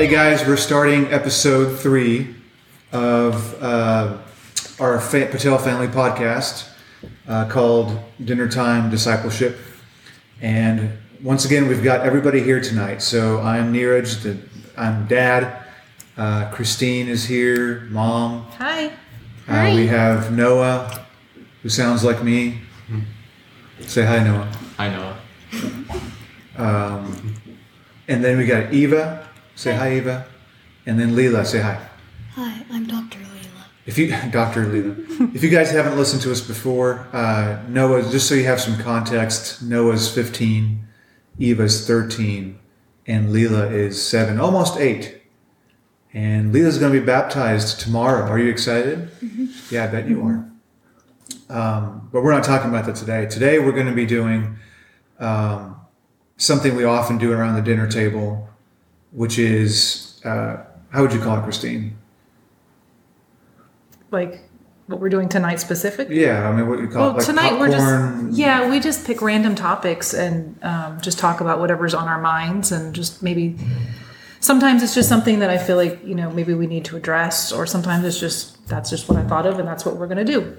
Hey guys, we're starting episode three of uh, our Fa- Patel Family podcast uh, called Dinner Time Discipleship. And once again, we've got everybody here tonight. So I'm Neeraj, the, I'm dad. Uh, Christine is here, mom. Hi. Uh, we have Noah, who sounds like me. Say hi, Noah. Hi, Noah. Um, and then we got Eva. Say hi, Eva. And then Leela. Say hi. Hi, I'm Dr. Leela. If you, Dr. Leela, if you guys haven't listened to us before, uh, Noah, just so you have some context, Noah's 15, Eva's 13, and Leela is seven, almost eight. And Leela's going to be baptized tomorrow. Are you excited? Yeah, I bet you are. Um, but we're not talking about that today. Today we're going to be doing um, something we often do around the dinner table, which is uh, how would you call it, Christine? Like what we're doing tonight specific? Yeah, I mean, what you call Well, it, like tonight we're popcorn. just yeah we just pick random topics and um, just talk about whatever's on our minds and just maybe sometimes it's just something that I feel like you know maybe we need to address or sometimes it's just that's just what I thought of and that's what we're gonna do.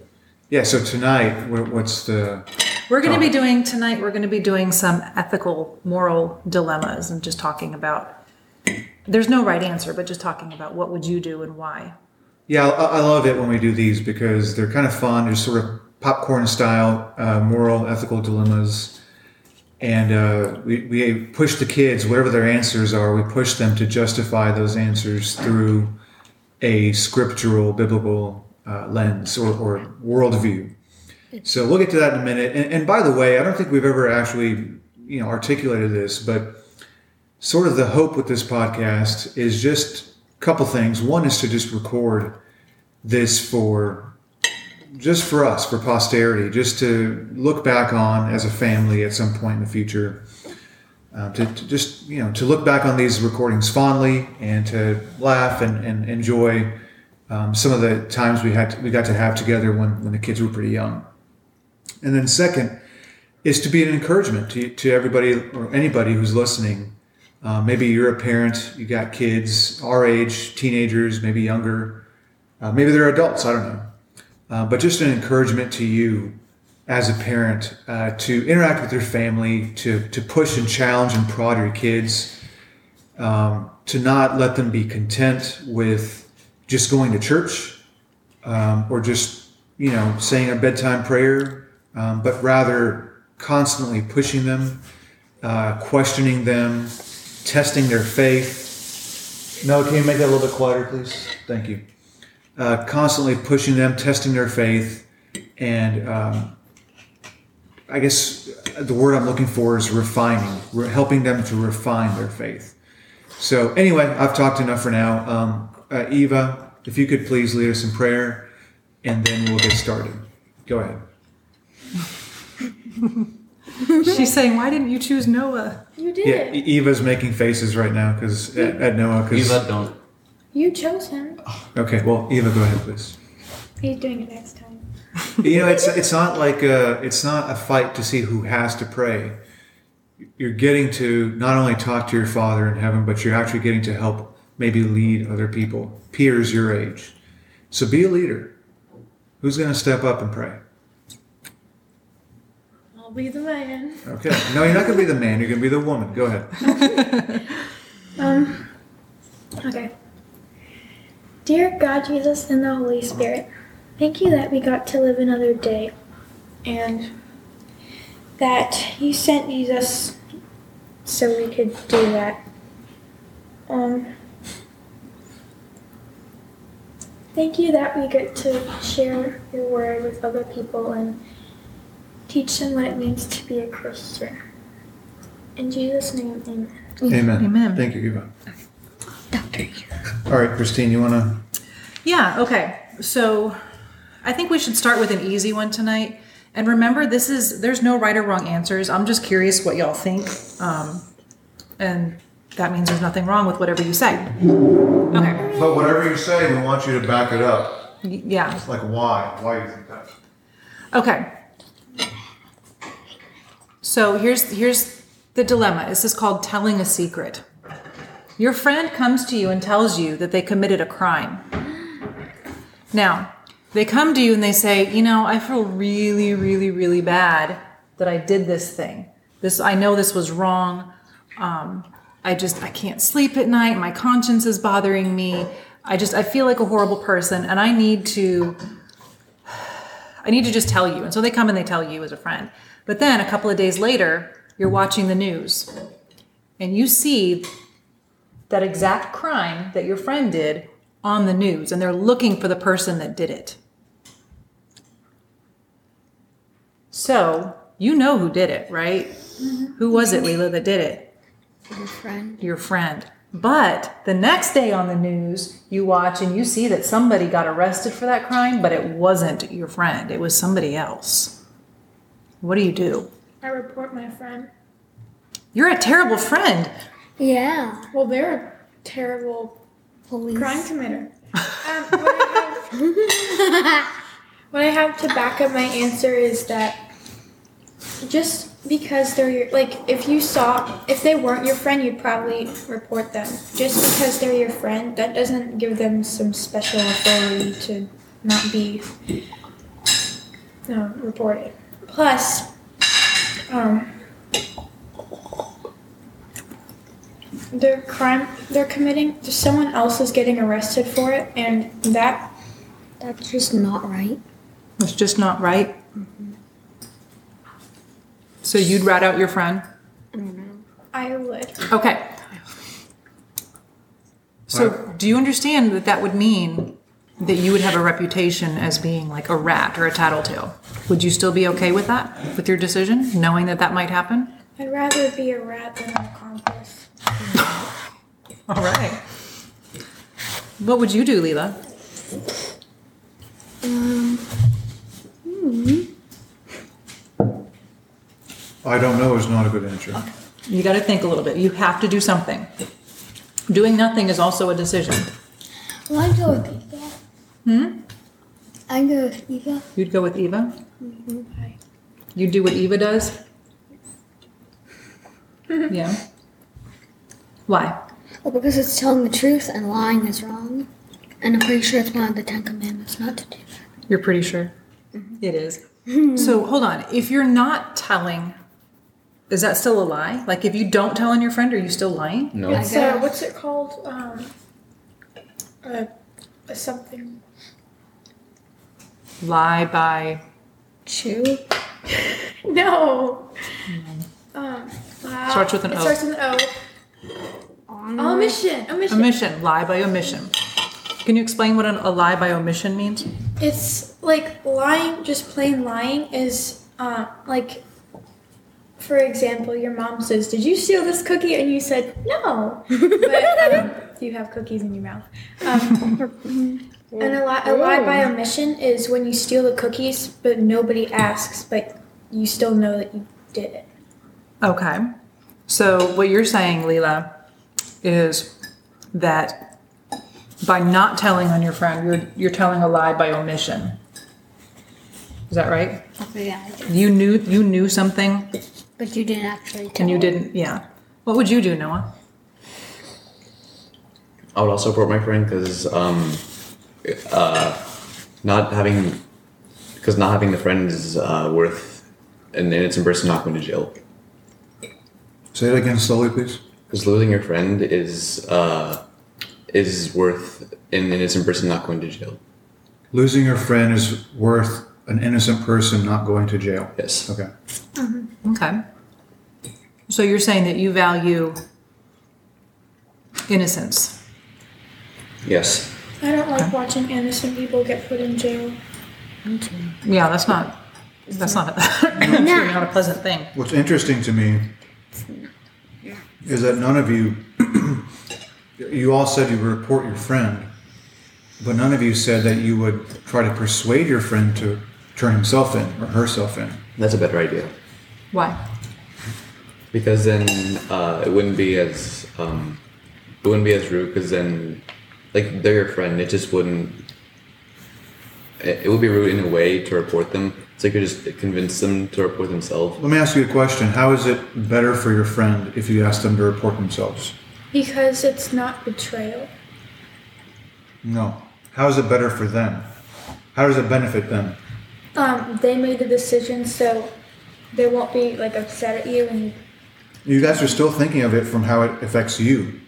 Yeah. So tonight, what's the? We're gonna be doing tonight. We're gonna be doing some ethical, moral dilemmas and just talking about. There's no right answer, but just talking about what would you do and why. Yeah, I, love it when we do these because they're kind of fun. They're sort of popcorn style, uh, moral, ethical dilemmas, and uh, we we push the kids, whatever their answers are, we push them to justify those answers through a scriptural, biblical uh, lens or, or worldview. So we'll get to that in a minute. And, and by the way, I don't think we've ever actually, you know, articulated this, but sort of the hope with this podcast is just a couple things. One is to just record this for just for us, for posterity, just to look back on as a family at some point in the future. Uh, to, to just you know to look back on these recordings fondly and to laugh and, and enjoy um, some of the times we had we got to have together when, when the kids were pretty young. And then second is to be an encouragement to, to everybody or anybody who's listening. Uh, maybe you're a parent, you got kids our age, teenagers, maybe younger, uh, maybe they're adults, I don't know. Uh, but just an encouragement to you as a parent uh, to interact with your family, to, to push and challenge and prod your kids, um, to not let them be content with just going to church um, or just, you know, saying a bedtime prayer, um, but rather constantly pushing them, uh, questioning them, testing their faith. No, can you make that a little bit quieter, please? Thank you. Uh, constantly pushing them, testing their faith, and um, I guess the word I'm looking for is refining, We're helping them to refine their faith. So, anyway, I've talked enough for now. Um, uh, Eva, if you could please lead us in prayer, and then we'll get started. Go ahead. She's saying, "Why didn't you choose Noah?" You did. Yeah, Eva's making faces right now because at, at Noah. Cause, Eva, don't. You chose him. Okay, well, Eva, go ahead, please. He's doing it next time. you know, it's it's not like a, it's not a fight to see who has to pray. You're getting to not only talk to your Father in heaven, but you're actually getting to help maybe lead other people, peers your age. So be a leader. Who's going to step up and pray? I'll be the man. Okay. No, you're not going to be the man. You're going to be the woman. Go ahead. Um. Okay. Dear God, Jesus, and the Holy Spirit, thank you that we got to live another day, and that you sent Jesus so we could do that. Um. Thank you that we get to share your word with other people and teach them what it means to be a Christian. In Jesus' name, amen. Amen. Amen. Thank you, Eva. Doctor. All right, Christine, you want to? Yeah. Okay. So, I think we should start with an easy one tonight. And remember, this is there's no right or wrong answers. I'm just curious what y'all think, um, and that means there's nothing wrong with whatever you say. Okay. But whatever you say, we want you to back it up. Y- Yeah. Like why? Why you think that? Okay. So here's here's the dilemma. This is called telling a secret. Your friend comes to you and tells you that they committed a crime. Now, they come to you and they say, you know, I feel really, really, really bad that I did this thing. This, I know this was wrong. Um, I just, I can't sleep at night. My conscience is bothering me. I just, I feel like a horrible person and I need to, I need to just tell you. And so they come and they tell you as a friend. But then a couple of days later, you're watching the news and you see that exact crime that your friend did on the news and they're looking for the person that did it. So you know who did it, right? Mm-hmm. Who was it, Leela, that did it? Your friend. Your friend. But the next day on the news, you watch and you see that somebody got arrested for that crime, but it wasn't your friend, it was somebody else. What do you do? I report my friend. You're a terrible friend. Yeah. Well, they're a terrible Police. crime committer. Um, what, I have, what I have to back up my answer is that just because they're your like if you saw if they weren't your friend you'd probably report them just because they're your friend that doesn't give them some special authority to not be no, reported plus um their crime they're committing someone else is getting arrested for it and that That's just not right. It's just not right. So you'd rat out your friend? i would Okay. So do you understand that that would mean that you would have a reputation as being like a rat or a tattletale? Would you still be okay with that, with your decision, knowing that that might happen? i'd rather be a rat than an accomplice All right. What would you do, Leela? Um, hmm. I don't know is not a good answer. You got to think a little bit. You have to do something. Doing nothing is also a decision. Well, I'd go with Eva. Hmm? I'd go with Eva. You'd go with Eva? Okay. You'd do what Eva does? yeah. Why? Well, because it's telling the truth and lying is wrong. And I'm pretty sure it's one of the Ten Commandments not to do that. You're pretty sure it is. so hold on. If you're not telling, is that still a lie? Like if you don't tell on your friend, are you still lying? No. It's uh, what's it called? Um, uh, a something. Lie by. Chew. No. Um, wow. Starts with an it O. Starts with an O. Omission. Omission. Omission. Lie by omission. Can you explain what an, a lie by omission means? It's like lying, just plain lying is uh, like, for example, your mom says, Did you steal this cookie? And you said, No. but um, you have cookies in your mouth. Um, and a, li- a lie by omission is when you steal the cookies, but nobody asks, but you still know that you did it. Okay. So what you're saying, Leela, is that by not telling on your friend, you're you're telling a lie by omission. Is that right? Yeah. You knew you knew something But you didn't actually tell. and you didn't. Yeah. What would you do, Noah? I would also report my friend because um, uh, not having because not having the friend is uh, worth an innocent person not going to jail. Say it again slowly, please. Because losing your friend is uh, is worth an innocent person not going to jail. Losing your friend is worth an innocent person not going to jail. Yes. Okay. Okay. So you're saying that you value innocence. Yes. I don't like watching innocent people get put in jail. Yeah, that's not that's not that's really not a pleasant thing. What's interesting to me is that none of you, you all said you would report your friend, but none of you said that you would try to persuade your friend to turn himself in or herself in. That's a better idea. Why? Because then uh, it wouldn't be as um, it wouldn't be as rude. Because then, like they're your friend, it just wouldn't. It, it would be rude in a way to report them. So you could just convince them to report themselves. Let me ask you a question. How is it better for your friend if you ask them to report themselves? Because it's not betrayal. No. How is it better for them? How does it benefit them? Um, they made the decision, so they won't be like upset at you and You guys are still thinking of it from how it affects you.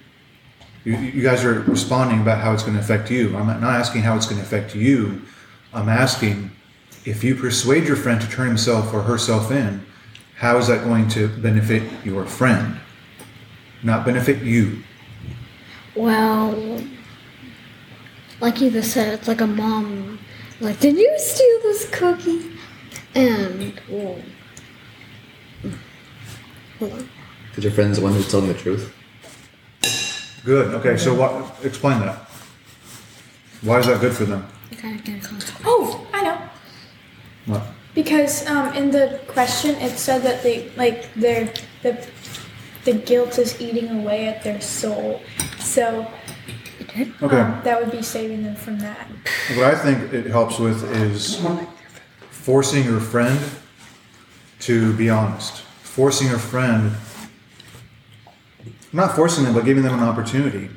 You, you guys are responding about how it's going to affect you. I'm not asking how it's going to affect you. I'm asking if you persuade your friend to turn himself or herself in, how is that going to benefit your friend? Not benefit you. Well, like you just said, it's like a mom. Like, did you steal this cookie? And well, hold on. Because your friend's the one who's telling the truth. Good. Okay. So what? Explain that. Why is that good for them? I gotta get a consequence. Oh, I know. What? Because um, in the question it said that they like their the the guilt is eating away at their soul. So Okay. um, that would be saving them from that. What I think it helps with is forcing your friend to be honest. Forcing your friend, not forcing them, but giving them an opportunity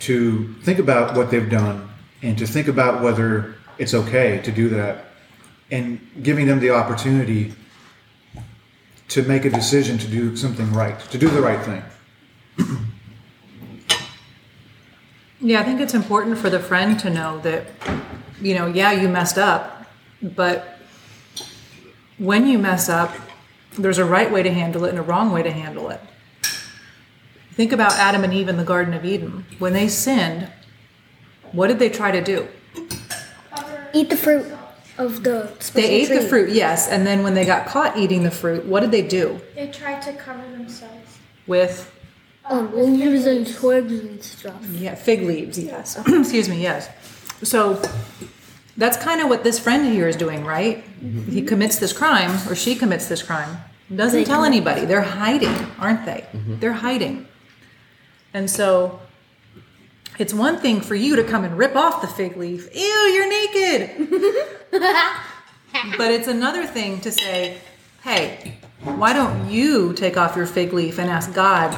to think about what they've done and to think about whether it's okay to do that and giving them the opportunity to make a decision to do something right, to do the right thing. Yeah, I think it's important for the friend to know that, you know, yeah, you messed up, but when you mess up, there's a right way to handle it and a wrong way to handle it. Think about Adam and Eve in the Garden of Eden. When they sinned, what did they try to do? Eat the fruit of the They special ate the fruit, yes, and then when they got caught eating the fruit, what did they do? They tried to cover themselves. With Um, leaves and twigs and stuff. Yeah, fig leaves, yes. Excuse me, yes. So that's kind of what this friend here is doing, right? He commits this crime, or she commits this crime, doesn't They tell anybody. They're hiding, aren't they? They're hiding. And so it's one thing for you to come and rip off the fig leaf. Ew, you're naked. but it's another thing to say, hey, why don't you take off your fig leaf and ask God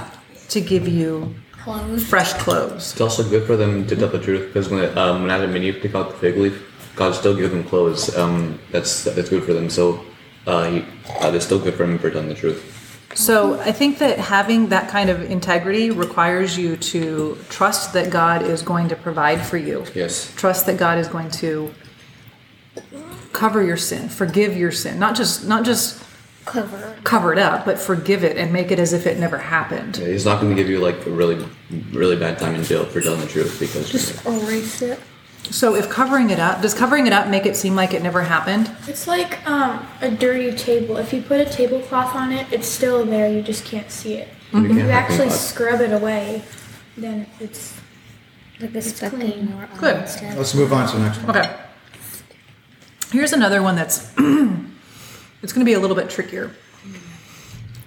to give you Clothes. fresh clothes? It's also good for them to tell the truth because when um, when Adam and Eve pick out the fig leaf, God still gave them clothes. Um, that's that's good for them. So uh, he, uh, it's still good for them for telling the truth. So I think that having that kind of integrity requires you to trust that God is going to provide for you. Yes. Trust that God is going to cover your sin, forgive your sin, not just not just Cover. cover it up, but forgive it and make it as if it never happened. Yeah, he's not going to give you like a really really bad time in jail for telling the truth because Just erase it. So if covering it up, does covering it up make it seem like it never happened? It's like um, a dirty table. If you put a tablecloth on it, it's still there. You just can't see it. you If you actually scrub it away, then it's Like this speck clean. in Good. Let's move on to the next one. Okay. Here's another one that's it's going to be a little bit trickier.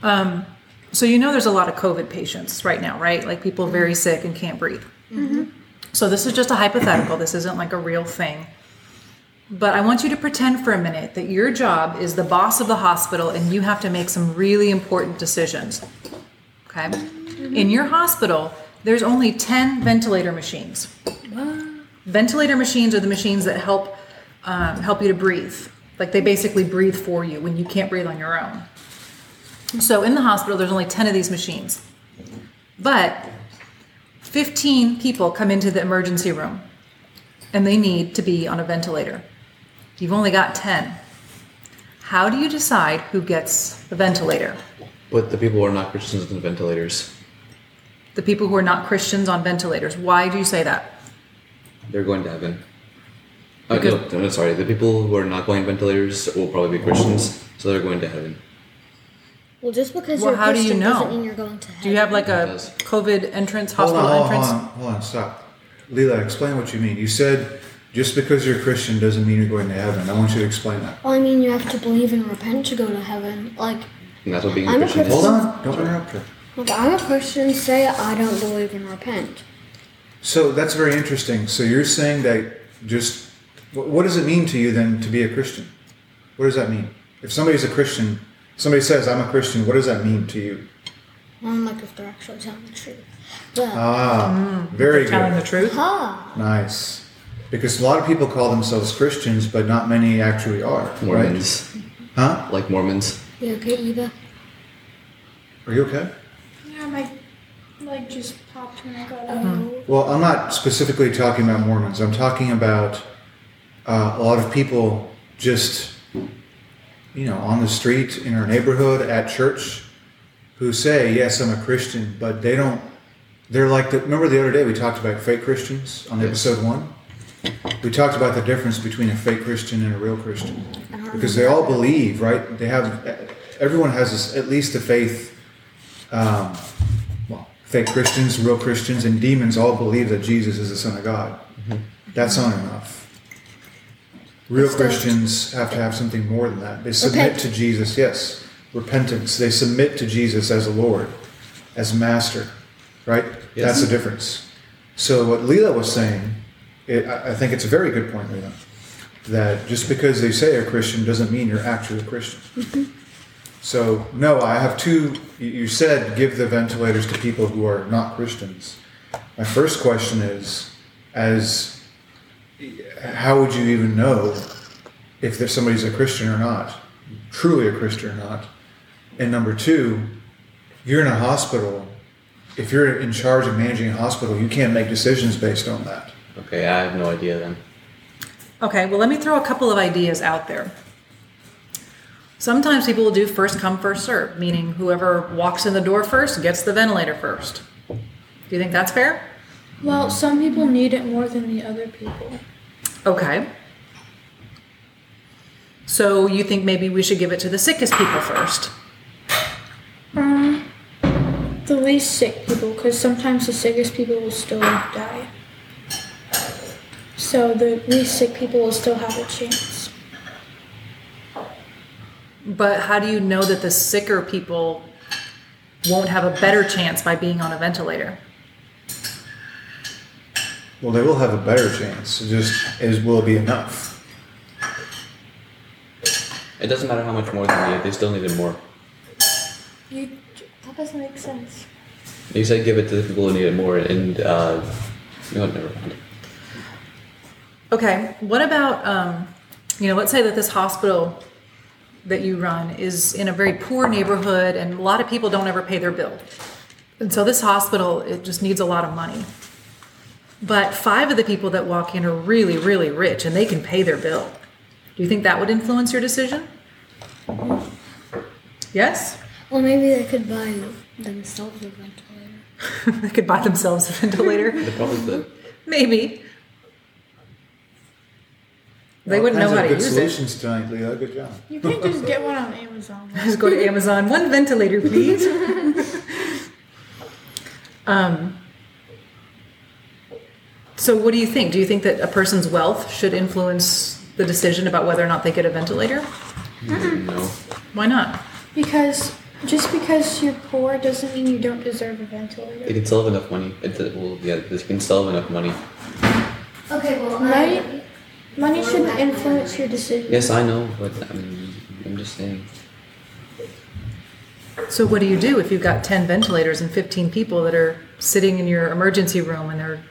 Um, so you know there's a lot of COVID patients right now, right? Like people very sick and can't breathe. So this is just a hypothetical. This isn't like a real thing. But I want you to pretend for a minute that your job is the boss of the hospital and you have to make some really important decisions. Okay? In your hospital, there's only 10 ventilator machines. Ventilator machines are the machines that help um, help you to breathe. Like they basically breathe for you when you can't breathe on your own. So in the hospital, there's only 10 of these machines. But 15 people come into the emergency room and they need to be on a ventilator. You've only got 10. How do you decide who gets the ventilator? But the people who are not Christians on the ventilators, The people who are not Christians on ventilators. Why do you say that? they're going to heaven. Uh, no, no, sorry. The people who are not going on ventilators will probably be Christians, so they're going to heaven. Well, just because Well, you're how do you know? doesn't mean you're going to heaven. Do you have like a COVID entrance, Hold hospital on, hold entrance? on, hold on, stop. Leela, explain what you mean. You said just because you're a Christian doesn't mean you're going to heaven. I want you to explain that. Well, I mean, you have to believe and repent to go to heaven. Like, And that's what being a I'm a Christian is. Christian. Hold on, don't interrupt her. if I'm a Christian, say I don't believe and repent. So that's very interesting. So you're saying that just what does it mean to you then to be a Christian? What does that mean? If somebody's a Christian, somebody says I'm a Christian, what does that mean to you? on like if they're actually telling the truth. But Ah, very good. Telling the truth. ha, Nice. Because a lot of people call themselves Christians, but not many actually are. Right? Mormons, Huh? like Mormons. you okay, Eva? Are you okay? Yeah, my leg just popped when I got up. Well, I'm not specifically talking about Mormons. I'm talking about uh, a lot of people just, you know, on the street, in our neighborhood, at church, who say, "Yes, I'm a Christian," but they don't. They're like the. Remember the other day we talked about fake Christians on Yes. episode one. We talked about the difference between a fake Christian and a real Christian because they all believe, right? They have. Everyone has this, at least a faith. Um, well, fake Christians, real Christians, and demons all believe that Jesus is the Son of God. That's not enough. Real It's Christians have to have something more than that. They submit Repent. to Jesus, yes, repentance. They submit to Jesus as a Lord, as Master, right? Yes. That's the difference. So what Leela was saying, it, I I think it's a very good point, Leela, that just because they say you're a Christian doesn't mean you're actually a Christian. So no, I have two. you- You said give the ventilators to people who are not Christians. My first question is, as how would you even know if there's somebody's a Christian or not, truly a Christian or not? And number two, you're in a hospital. If you're in charge of managing a hospital, you can't make decisions based on that. Okay, I have no idea then. Okay, well, let me throw a couple of ideas out there. Sometimes people will do first come, first serve, meaning whoever walks in the door first gets the ventilator first. Do you think that's fair? Well, some people need it more than the other people. Okay. So you think maybe we should give it to the sickest people first? Um, the least sick people, because sometimes the sickest people will still die. So the least sick people will still have a chance. But how do you know that the sicker people won't have a better chance by being on a ventilator? Well, they will have a better chance. It just is will it be enough? It doesn't matter how much more they need, they still needed more. You, that doesn't make sense. You said give it to the people who need it more, and uh, you know never mind. Okay, what about, um, you know, let's say that this hospital that you run is in a very poor neighborhood and a lot of people don't ever pay their bill. And so this hospital, it just needs a lot of money. But five of the people that walk in are really, really rich and they can pay their bill. Do you think that would influence your decision? Yes? Well, maybe they could buy themselves a ventilator. they could buy themselves a ventilator. They probably could. Maybe. They All wouldn't know how to good use it. solutions tonight, Leah. Good job. You can't just get one on Amazon. Just go to Amazon. One ventilator, please. um, so, what do you think? Do you think that a person's wealth should influence the decision about whether or not they get a ventilator? No. Why not? Because just because you're poor doesn't mean you don't deserve a ventilator. They can still have enough money. It, well, yeah, they can still have enough money. Okay, well, Money, money shouldn't influence your decision. Yes, I know, but I'm, I'm just saying. So, what do you do if you've got 10 ventilators and 15 people that are sitting in your emergency room and they're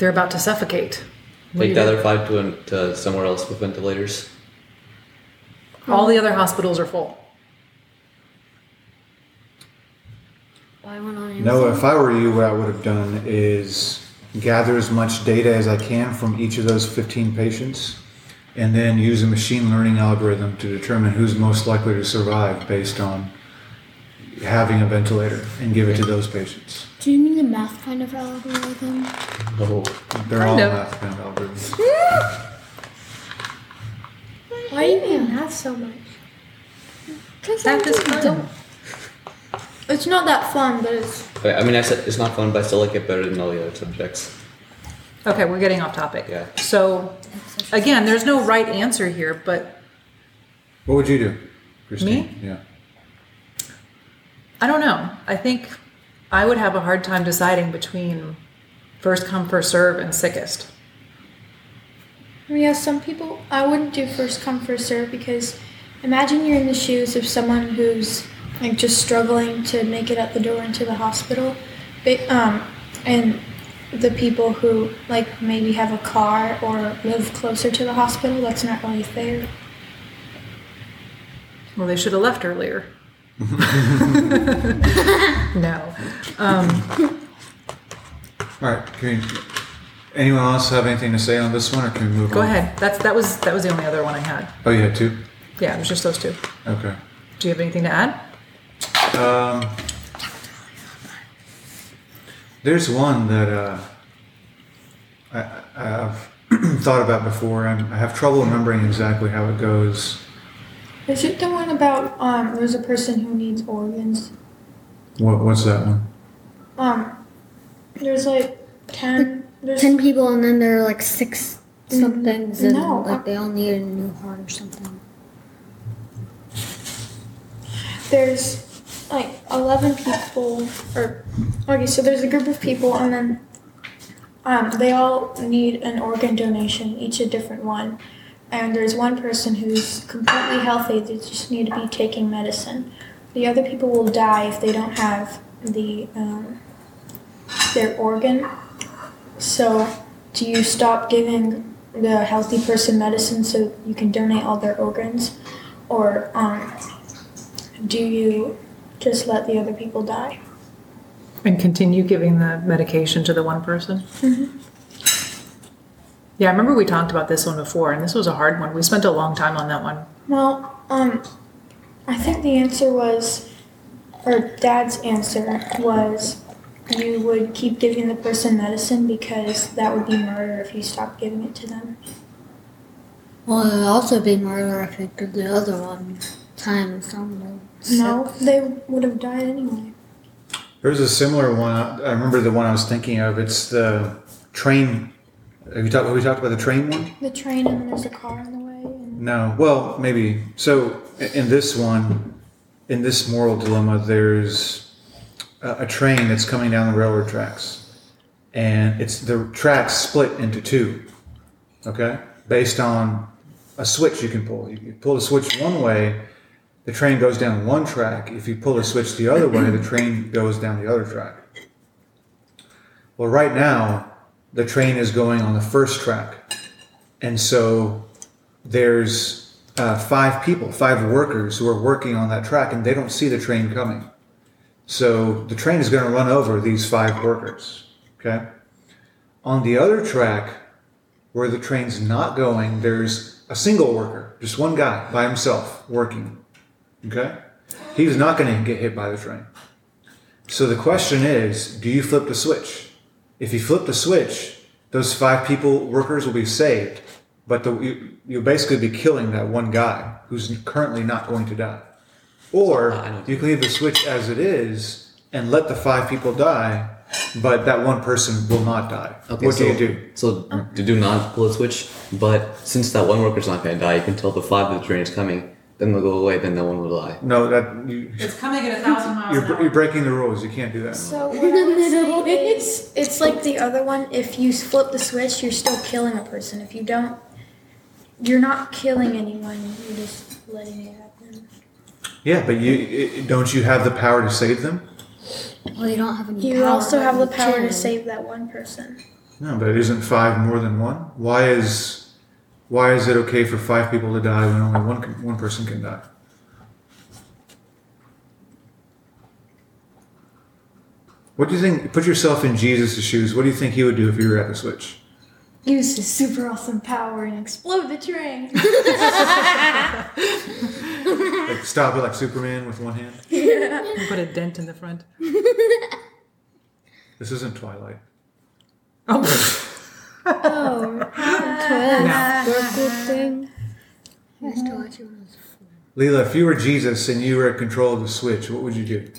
they're about to suffocate? What Take the other five to, to somewhere else with ventilators. All the other hospitals are full. buy one on Amazon. No, if I were you, what I would have done is gather as much data as I can from each of those 15 patients and then use a machine learning algorithm to determine who's most likely to survive based on having a ventilator and give it to those patients. Do you mean the math kind of algorithm? No. They're all Kind of. math kind of algorithms. Why do you hate math so much? Because Math is fun. It's not that fun, but it's I I mean, I said it's not fun, but I still like it better than all the other subjects. Okay, we're getting off topic. Yeah. So, again, there's no right answer here, but What would you do, Christine? Me? Yeah. I don't know. I think I would have a hard time deciding between first come, first serve and sickest. yeah. Some people I wouldn't do first come first serve because imagine you're in the shoes of someone who's like just struggling to make it out the door into the hospital. Ba- um, and the people who like maybe have a car or live closer to the hospital, that's not really fair. Well, they should have left earlier. no. Um, All right. Can we, anyone else have anything to say on this one, or can we move Go on? ahead. That's that was that was the only other one I had. Oh, you had two. Yeah, it was just those two. Okay. Do you have anything to add? Um, there's one that uh, I, I've thought about before, and I have trouble remembering exactly how it goes. Is it the one about um, there's a person who needs organs? What, what's that one? Um, there's like ten. There's Ten people, and then there are like six somethings, and no, like uh- they all need a new heart or something. there's like 11 people or okay so there's a group of people and then um, they all need an organ donation each a different one and there's one person who's completely healthy they just need to be taking medicine the other people will die if they don't have the um, their organ so do you stop giving the healthy person medicine so you can donate all their organs or um, do you just let the other people die? And continue giving the medication to the one person? Yeah, I remember we talked about this one before, and this was a hard one. We spent a long time on that one. Well, um, I think the answer was, or Dad's answer was, you would keep giving the person medicine because that would be murder if you stopped giving it to them. Well, it would also be murder if it did the other one times something. No, they would have died anyway. There's a similar one. I I remember the one I was thinking of. It's the train. Have you talked? Have we talked about the train one? The train and then there's a car in the way. And No. Well, maybe. So in this one, in this moral dilemma, there's a, a train that's coming down the railroad tracks, and it's the tracks split into two. Okay, based on a switch you can pull. You, you pull the switch one way, the train goes down one track. If you pull the switch the other way, the train goes down the other track. Well, right now, the train is going on the first track, and so there's uh, five people, five workers who are working on that track, and they don't see the train coming. So the train is going to run over these five workers. Okay. On the other track, where the train's not going, there's a single worker, just one guy by himself working. Okay. He's not going to get hit by the train. So the question is, do you flip the switch? If you flip the switch, those five people workers will be saved, but the, you, you'll basically be killing that one guy who's currently not going to die. Or you can leave the switch as it is and let the five people die, but that one person will not die. Okay, what so, do you do? So to do not pull a switch, but since that one worker's not going to die, you can tell the five that the train is coming. Then they'll go away. Then no one will die. No, that you, It's coming at a thousand miles you're, you're breaking the rules. You can't do that. So what I would say is, it's like the other one. If you flip the switch, you're still killing a person. If you don't, you're not killing anyone. You're just letting it happen. Yeah, but you i don't you have the power to save them? Well, you don't have any. You power, also but have the you power to save that one person. No, but isn't five more than one? Why is why is it okay for five people to die when only one can, one person can die? What do you think? Put yourself in Jesus' shoes. What do you think he would do if he were at the switch? Use his super awesome power and explode the train. Like stop it like Superman with one hand? Yeah. Put a dent in the front. This isn't Twilight. Oh, oh, no. Circle thing. I still watch it when I was Leela, if you were Jesus and you were in control of the switch, what would you do?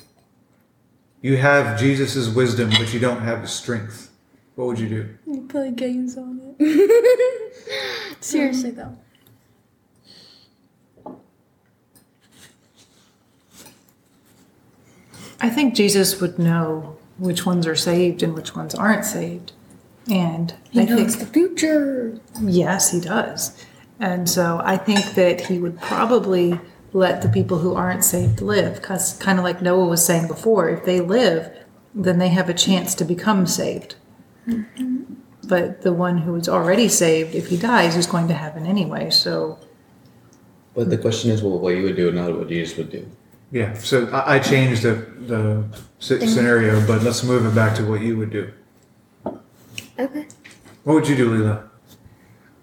You have Jesus' wisdom, but you don't have his strength. What would you do? you play games on it. Seriously though. I think Jesus would know which ones are saved and which ones aren't saved. And He I knows think the future. Yes, he does. And so I think that he would probably let the people who aren't saved live. Because, kind of like Noah was saying before, if they live, then they have a chance to become saved. Mm-hmm. But the one who is already saved, if he dies, is going to heaven anyway. So, But the question is, well, what you would do, not what Jesus would do. Yeah. So I, I changed the the scenario, but let's move it back to what you would do. Okay. What would you do, Leela?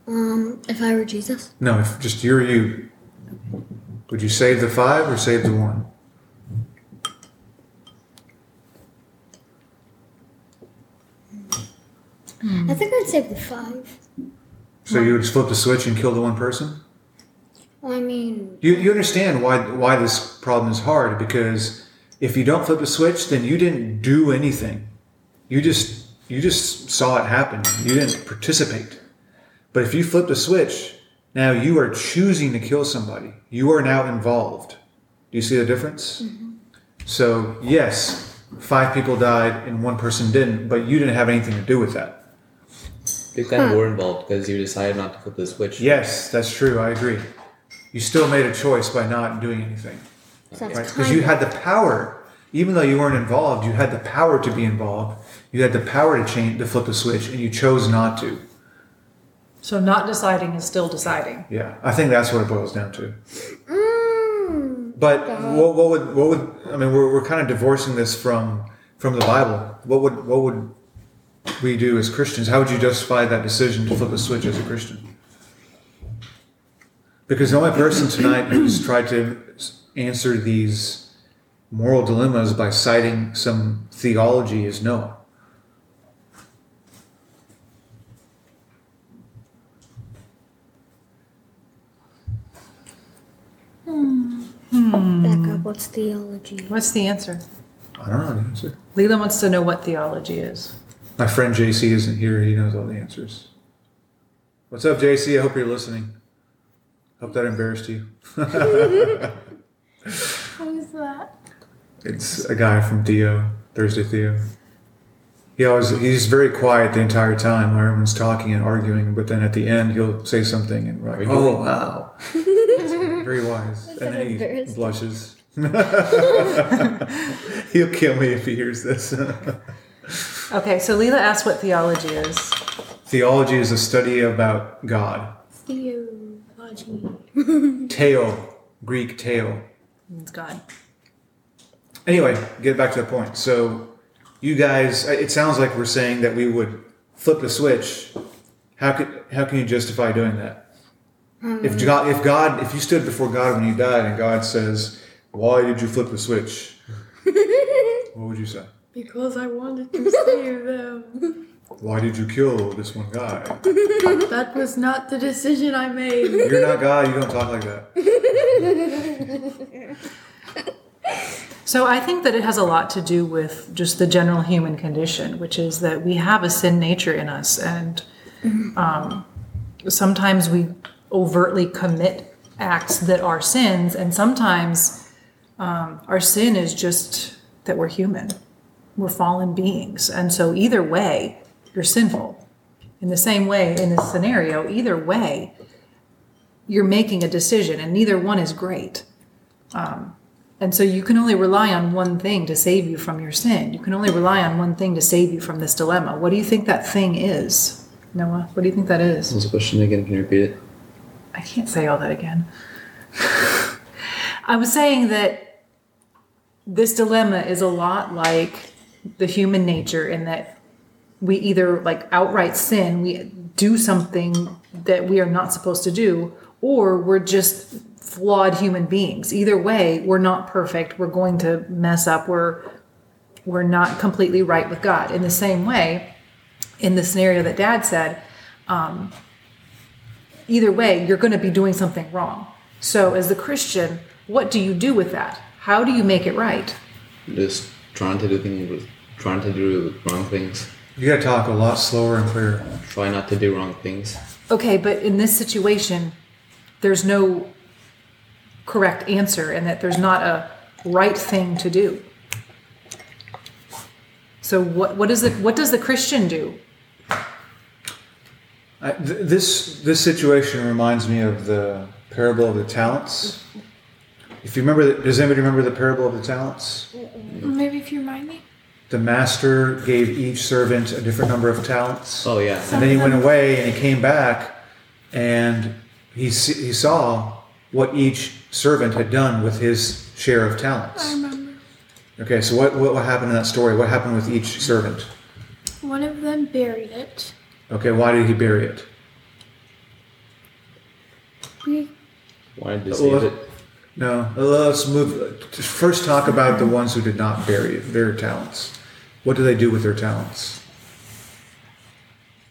Um, if I were Jesus, No, if just you're you, would you save the five or save the one? I think I'd save the five. So you would just flip the switch and kill the one person? I mean, You, you understand why why this problem is hard because if you don't flip the switch, then you didn't do anything. You just you just saw it happen. You didn't participate. But if you flip the switch, now you are choosing to kill somebody. You are now involved. Do you see the difference? Mm-hmm. So yes, five people died and one person didn't, but you didn't have anything to do with that. You kind of were involved because you decided not to flip the switch. Yes, that's true. I agree. You still made a choice by not doing anything. so that's Right? Because you had the power, even though you weren't involved, you had the power to be involved. You had the power to change, to flip the switch, and you chose not to. so not deciding is still deciding. Yeah, I think that's what it boils down to. Mm, But what, what would what would I mean? We're, we're kind of divorcing this from from the Bible. What would what would we do as Christians? How would you justify that decision to flip the switch as a Christian? Because the only person tonight who's tried to answer these moral dilemmas by citing some theology is Noah. Hmm. back up. What's theology? What's the answer? I don't know the answer. Leela wants to know what theology is. My friend JC isn't here. He knows all the answers. What's up, JC? I hope you're listening. Hope that embarrassed you. Who's that? It's a guy from Theo, Thursday Theo. He always he's very quiet the entire time while everyone's talking and arguing, but then at the end he'll say something and we're like, oh wow. very wise. And then he blushes. He'll kill me if he hears this. Okay, so Leela asked what theology is. Theology is a study about God. Theology. Teo, Greek teo. It's God. Anyway, get back to the point. So, you guys, it sounds like we're saying that we would flip the switch. How could how can you justify doing that? If God, if God, if you stood before God when you died, and God says, "Why did you flip the switch?" what would you say? Because I wanted to save them. Why did you kill this one guy? That was not the decision I made. You're not God. You don't talk like that. So I think that it has a lot to do with just the general human condition, which is that we have a sin nature in us, and um, sometimes we overtly commit acts that are sins, and sometimes um, our sin is just that we're human, we're fallen beings, and so either way, you're sinful. In the same way, in this scenario, either way, you're making a decision, and neither one is great. And so you can only rely on one thing to save you from your sin. You can only rely on one thing to save you from this dilemma. What do you think that thing is, Noah? What do you think that is? What's the question again? Can you repeat it? I can't say all that again. I was saying that this dilemma is a lot like the human nature in that we either like outright sin, we do something that we are not supposed to do, or we're just flawed human beings. Either way, we're not perfect. We're going to mess up. We're we're not completely right with God. In the same way, in the scenario that Dad said, um, either way, you're going to be doing something wrong. So, as the Christian, what do you do with that? How do you make it right? Just trying to do things, trying to do wrong things. You got to talk a lot slower and clearer. Try not to do wrong things. Okay, but in this situation, there's no correct answer, and that there's not a right thing to do. So, what what is it? What does the Christian do? I, th- this this situation reminds me of the parable of the talents. If you remember, the, does anybody remember the parable of the talents? Maybe if you remind me. The master gave each servant a different number of talents. Oh yeah. And then he went away and he came back and he, he saw what each servant had done with his share of talents. I remember. Okay, so what, what, what happened in that story? What happened with each servant? One of them buried it. Okay, why did he bury it? We, Wanted to save it. No, let's move. First, talk about the ones who did not bury their talents. What do they do with their talents?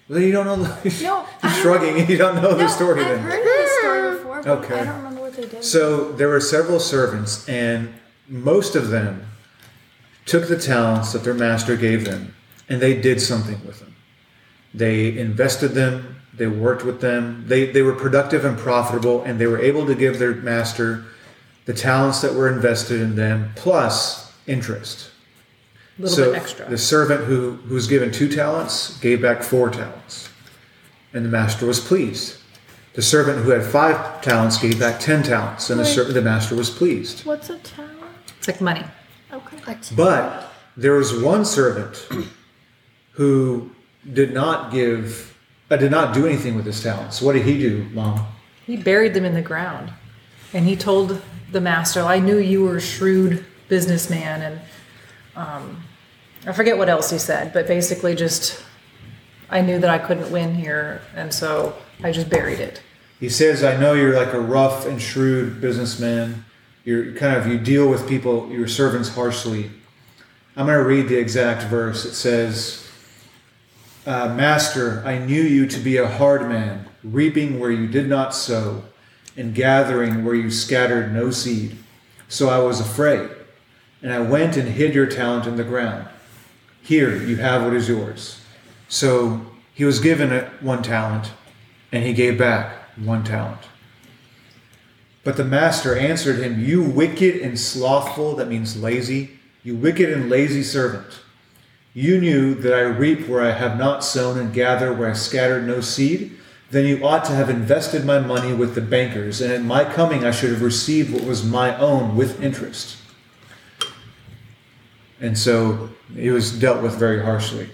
Well, you don't know. The, No, you're I- shrugging. You don't know the no, story I've then. heard this story before, but Okay. I don't remember what they did. So there were several servants, and most of them took the talents that their master gave them, and they did something with them. They invested them, they worked with them, they, they were productive and profitable, and they were able to give their master the talents that were invested in them plus interest. A little so bit extra. the servant who, who was given two talents gave back four talents, and the master was pleased. The servant who had five talents gave back ten talents, and the, Wait. ser- the master was pleased. What's a talent? It's like money. Okay. But there was one servant who did not give, uh, did not do anything with his talents. What did he do, Mom? He buried them in the ground. And he told the master, I knew you were a shrewd businessman. And um, I forget what else he said, but basically just, I knew that I couldn't win here. And so I just buried it. He says, "I know you're like a rough and shrewd businessman. You're kind of you deal with people, your servants harshly." I'm going to read the exact verse. It says, uh, "Master, I knew you to be a hard man, reaping where you did not sow, and gathering where you scattered no seed. So I was afraid, and I went and hid your talent in the ground. Here you have what is yours." So he was given one talent, and he gave back one talent. But the master answered him, You wicked and slothful, that means lazy, you wicked and lazy servant. You knew that I reap where I have not sown and gather where I scattered no seed. Then you ought to have invested my money with the bankers, and at my coming I should have received what was my own with interest. And so he was dealt with very harshly.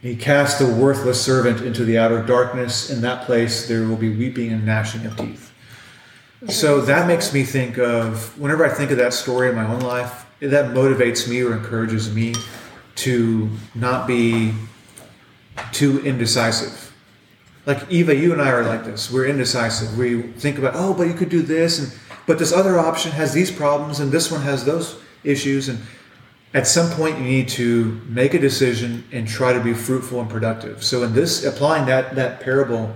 He cast the worthless servant into the outer darkness. In that place, there will be weeping and gnashing of teeth. So that makes me think of whenever I think of that story in my own life, that motivates me or encourages me to not be too indecisive. Like Eva, you and I are like this. We're indecisive. We think about, oh, but you could do this, and but this other option has these problems, and this one has those issues, and at some point you need to make a decision and try to be fruitful and productive so in this applying that that parable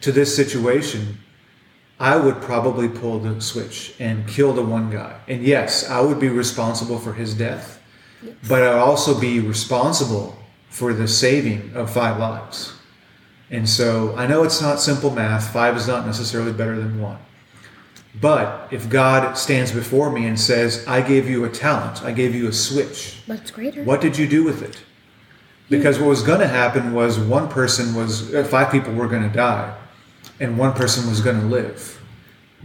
to this situation i would probably pull the switch and kill the one guy and yes i would be responsible for his death but i'd also be responsible for the saving of five lives and so i know it's not simple math five is not necessarily better than one but if god stands before me and says i gave you a talent i gave you a switch it's greater. what did you do with it? Because what was going to happen was one person was, uh, five people were going to die, and one person was going to live.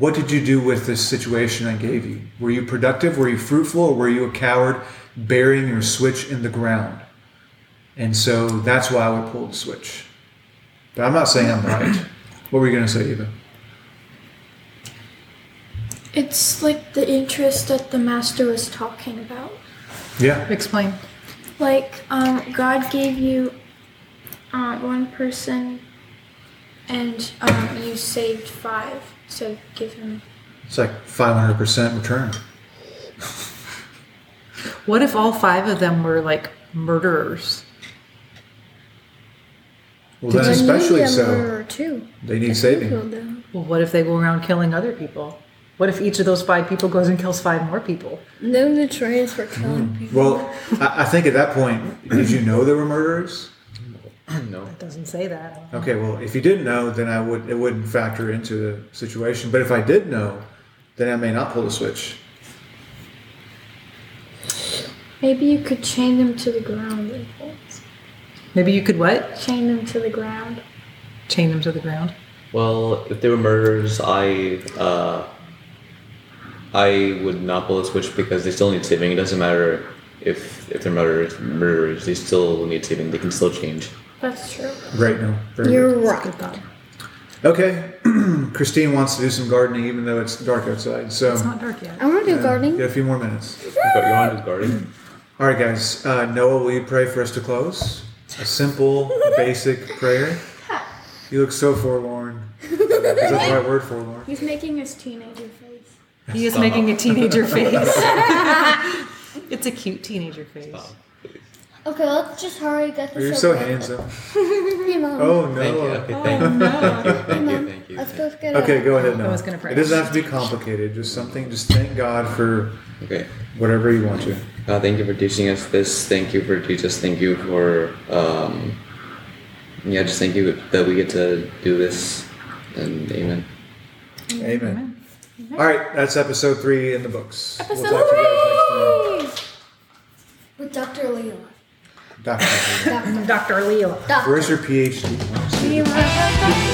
What did you do with this situation I gave you? Were you productive? Were you fruitful? Or were you a coward burying your switch in the ground? And so that's why I would pull the switch. But I'm not saying I'm right. What were you going to say, Eva? It's like the interest that the master was talking about. Yeah. Explain. Like, um, God gave you uh, one person, and um, you saved five. So give him. It's like 500% return. What if all five of them were like murderers? Well, then Then you especially need so, murderer too. they need If saving. Well, what if they go around killing other people? What if each of those five people goes and kills five more people? No deterrents for killing Mm. people. Well, I, I think at that point, did you know there were murderers? No. It doesn't say that. Okay, well, if you didn't know, then I would it wouldn't factor into the situation. But if I did know, then I may not pull the switch. Maybe you could chain them to the ground. and pull. Maybe you could what? Chain them to the ground. Chain them to the ground. Well, if they were murderers, I uh, I would not pull the switch because they still need saving. It doesn't matter if if they're murderers, murderers. They still need saving. They can still change. That's true. Right now. Very You're good. right. Good. Okay. Christine wants to do some gardening even though it's dark outside. So It's not dark yet. I want to do uh, gardening. Get a few more minutes. You want to garden? All right, guys. Uh, Noah, will you pray for us to close? A simple, basic prayer. You look so forlorn. Is that the right word, forlorn? He's making his teenager face. He is making a teenager face. it's a cute teenager face. Okay, let's just hurry get this You're so with. handsome. Hey, Mom. Oh no. Thank you. Okay, thank you. no. Thank you. Hey, Thank you. Thank you. Let's go get Okay, it. go ahead now. I was gonna pray. It doesn't have to be complicated. Just something. Just thank God for Okay. whatever you want to. God, thank you for teaching us this. Thank you for Jesus. Thank you for um, yeah. Just thank you that we get to do this. And amen. Amen. All right, that's episode three in the books. Episode we'll talk to you guys next three! With Dr. Leela. Time. Doctor. Doctor. Dr. Leela. Doctor. Where's your PhD? Do you want